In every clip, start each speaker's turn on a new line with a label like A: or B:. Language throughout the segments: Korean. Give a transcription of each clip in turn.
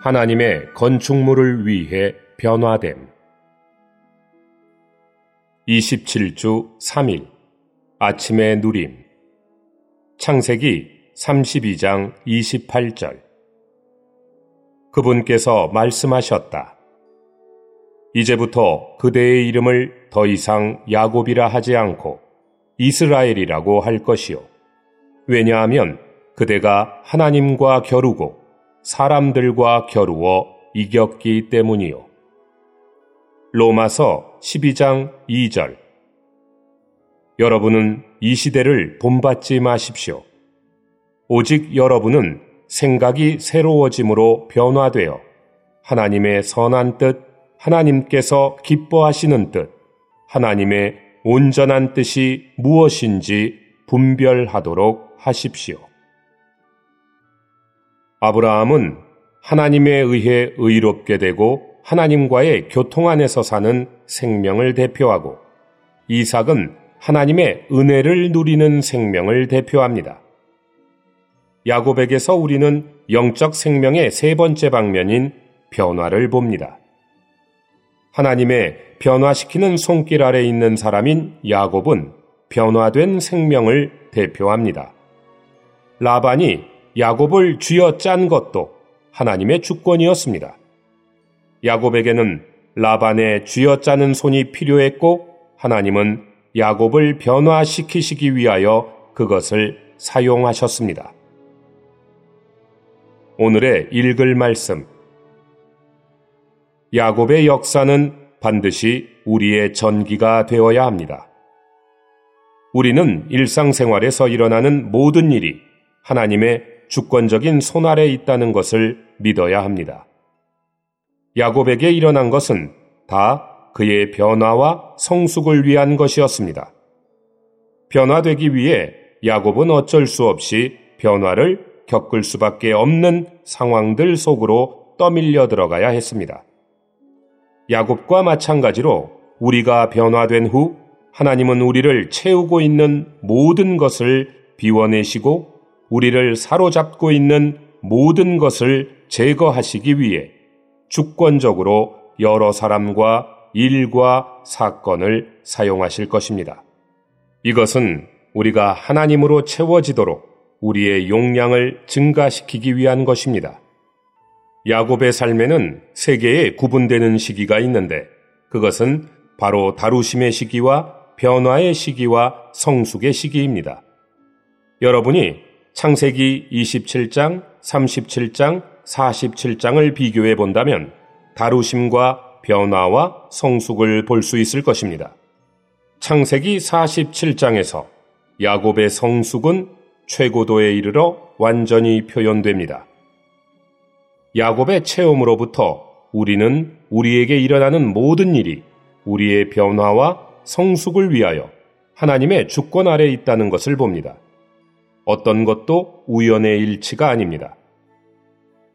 A: 하나님의 건축물을 위해 변화됨. 27주 3일 아침의 누림 창세기 32장 28절 그분께서 말씀하셨다. 이제부터 그대의 이름을 더 이상 야곱이라 하지 않고 이스라엘이라고 할 것이요. 왜냐하면 그대가 하나님과 겨루고 사람들과 겨루어 이겼기 때문이요. 로마서 12장 2절 여러분은 이 시대를 본받지 마십시오. 오직 여러분은 생각이 새로워짐으로 변화되어 하나님의 선한 뜻, 하나님께서 기뻐하시는 뜻, 하나님의 온전한 뜻이 무엇인지 분별하도록 하십시오. 아브라함은 하나님에 의해 의롭게 되고 하나님과의 교통 안에서 사는 생명을 대표하고 이삭은 하나님의 은혜를 누리는 생명을 대표합니다. 야곱에게서 우리는 영적 생명의 세 번째 방면인 변화를 봅니다. 하나님의 변화시키는 손길 아래 있는 사람인 야곱은 변화된 생명을 대표합니다. 라반이 야곱을 쥐어 짠 것도 하나님의 주권이었습니다. 야곱에게는 라반의 쥐어 짜는 손이 필요했고 하나님은 야곱을 변화시키시기 위하여 그것을 사용하셨습니다. 오늘의 읽을 말씀. 야곱의 역사는 반드시 우리의 전기가 되어야 합니다. 우리는 일상생활에서 일어나는 모든 일이 하나님의 주권적인 손 아래 있다는 것을 믿어야 합니다. 야곱에게 일어난 것은 다 그의 변화와 성숙을 위한 것이었습니다. 변화되기 위해 야곱은 어쩔 수 없이 변화를 겪을 수밖에 없는 상황들 속으로 떠밀려 들어가야 했습니다. 야곱과 마찬가지로 우리가 변화된 후 하나님은 우리를 채우고 있는 모든 것을 비워내시고 우리를 사로잡고 있는 모든 것을 제거하시기 위해 주권적으로 여러 사람과 일과 사건을 사용하실 것입니다. 이것은 우리가 하나님으로 채워지도록 우리의 용량을 증가시키기 위한 것입니다. 야곱의 삶에는 세 개의 구분되는 시기가 있는데 그것은 바로 다루심의 시기와 변화의 시기와 성숙의 시기입니다. 여러분이 창세기 27장, 37장, 47장을 비교해 본다면 다루심과 변화와 성숙을 볼 수 있을 것입니다. 창세기 47장에서 야곱의 성숙은 최고도에 이르러 완전히 표현됩니다. 야곱의 체험으로부터 우리는 우리에게 일어나는 모든 일이 우리의 변화와 성숙을 위하여 하나님의 주권 아래 있다는 것을 봅니다. 어떤 것도 우연의 일치가 아닙니다.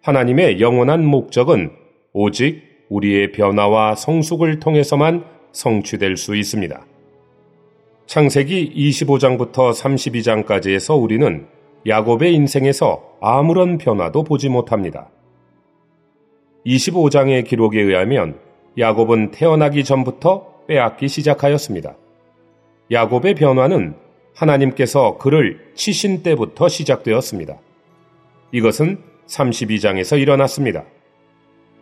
A: 하나님의 영원한 목적은 오직 우리의 변화와 성숙을 통해서만 성취될 수 있습니다. 창세기 25장부터 32장까지에서 우리는 야곱의 인생에서 아무런 변화도 보지 못합니다. 25장의 기록에 의하면 야곱은 태어나기 전부터 빼앗기 시작하였습니다. 야곱의 변화는 하나님께서 그를 치신 때부터 시작되었습니다. 이것은 32장에서 일어났습니다.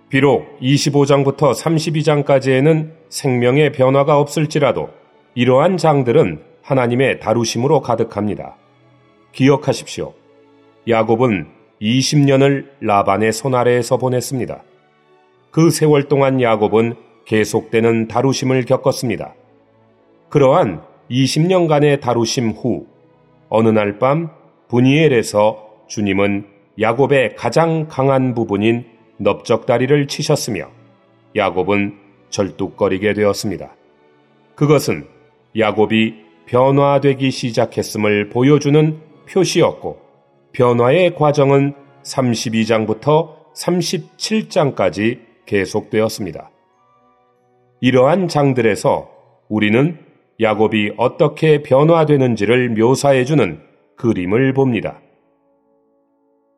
A: 비록 25장부터 32장까지에는 생명의 변화가 없을지라도 이러한 장들은 하나님의 다루심으로 가득합니다. 기억하십시오. 야곱은 20년을 라반의 손 아래에서 보냈습니다. 그 세월 동안 야곱은 계속되는 다루심을 겪었습니다. 그러한 20년간의 다루심 후 어느 날밤 분이엘에서 주님은 야곱의 가장 강한 부분인 넓적다리를 치셨으며 야곱은 절뚝거리게 되었습니다. 그것은 야곱이 변화되기 시작했음을 보여주는 표시였고 변화의 과정은 32장부터 37장까지 계속되었습니다. 이러한 장들에서 우리는 야곱이 어떻게 변화되는지를 묘사해주는 그림을 봅니다.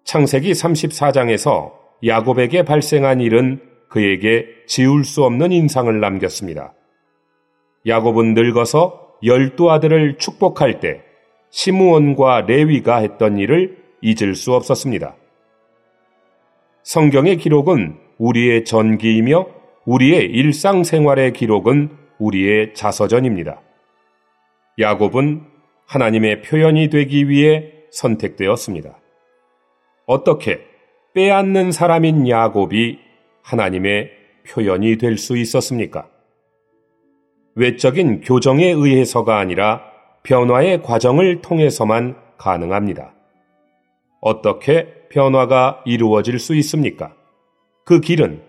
A: 창세기 34장에서 야곱에게 발생한 일은 그에게 지울 수 없는 인상을 남겼습니다. 야곱은 늙어서 열두 아들을 축복할 때 시므온과 레위가 했던 일을 잊을 수 없었습니다. 성경의 기록은 우리의 전기이며 우리의 일상생활의 기록은 우리의 자서전입니다. 야곱은 하나님의 표현이 되기 위해 선택되었습니다. 어떻게 빼앗는 사람인 야곱이 하나님의 표현이 될 수 있었습니까? 외적인 교정에 의해서가 아니라 변화의 과정을 통해서만 가능합니다. 어떻게 변화가 이루어질 수 있습니까? 그 길은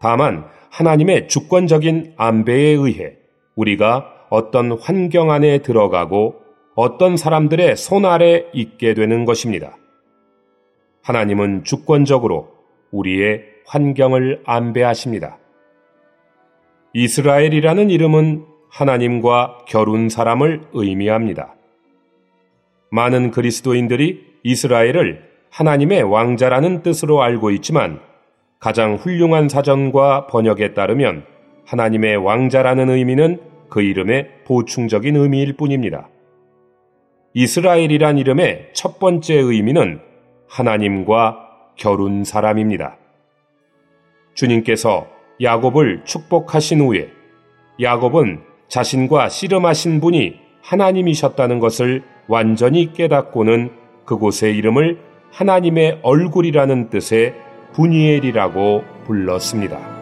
A: 다만 하나님의 주권적인 안배에 의해 우리가 어떤 환경 안에 들어가고 어떤 사람들의 손 아래 있게 되는 것입니다. 하나님은 주권적으로 우리의 환경을 안배하십니다. 이스라엘이라는 이름은 하나님과 결혼 사람을 의미합니다. 많은 그리스도인들이 이스라엘을 하나님의 왕자라는 뜻으로 알고 있지만 가장 훌륭한 사전과 번역에 따르면 하나님의 왕자라는 의미는 그 이름의 보충적인 의미일 뿐입니다. 이스라엘이란 이름의 첫 번째 의미는 하나님과 결혼 사람입니다. 주님께서 야곱을 축복하신 후에 야곱은 자신과 씨름하신 분이 하나님이셨다는 것을 완전히 깨닫고는 그곳의 이름을 하나님의 얼굴이라는 뜻의 분이엘이라고 불렀습니다.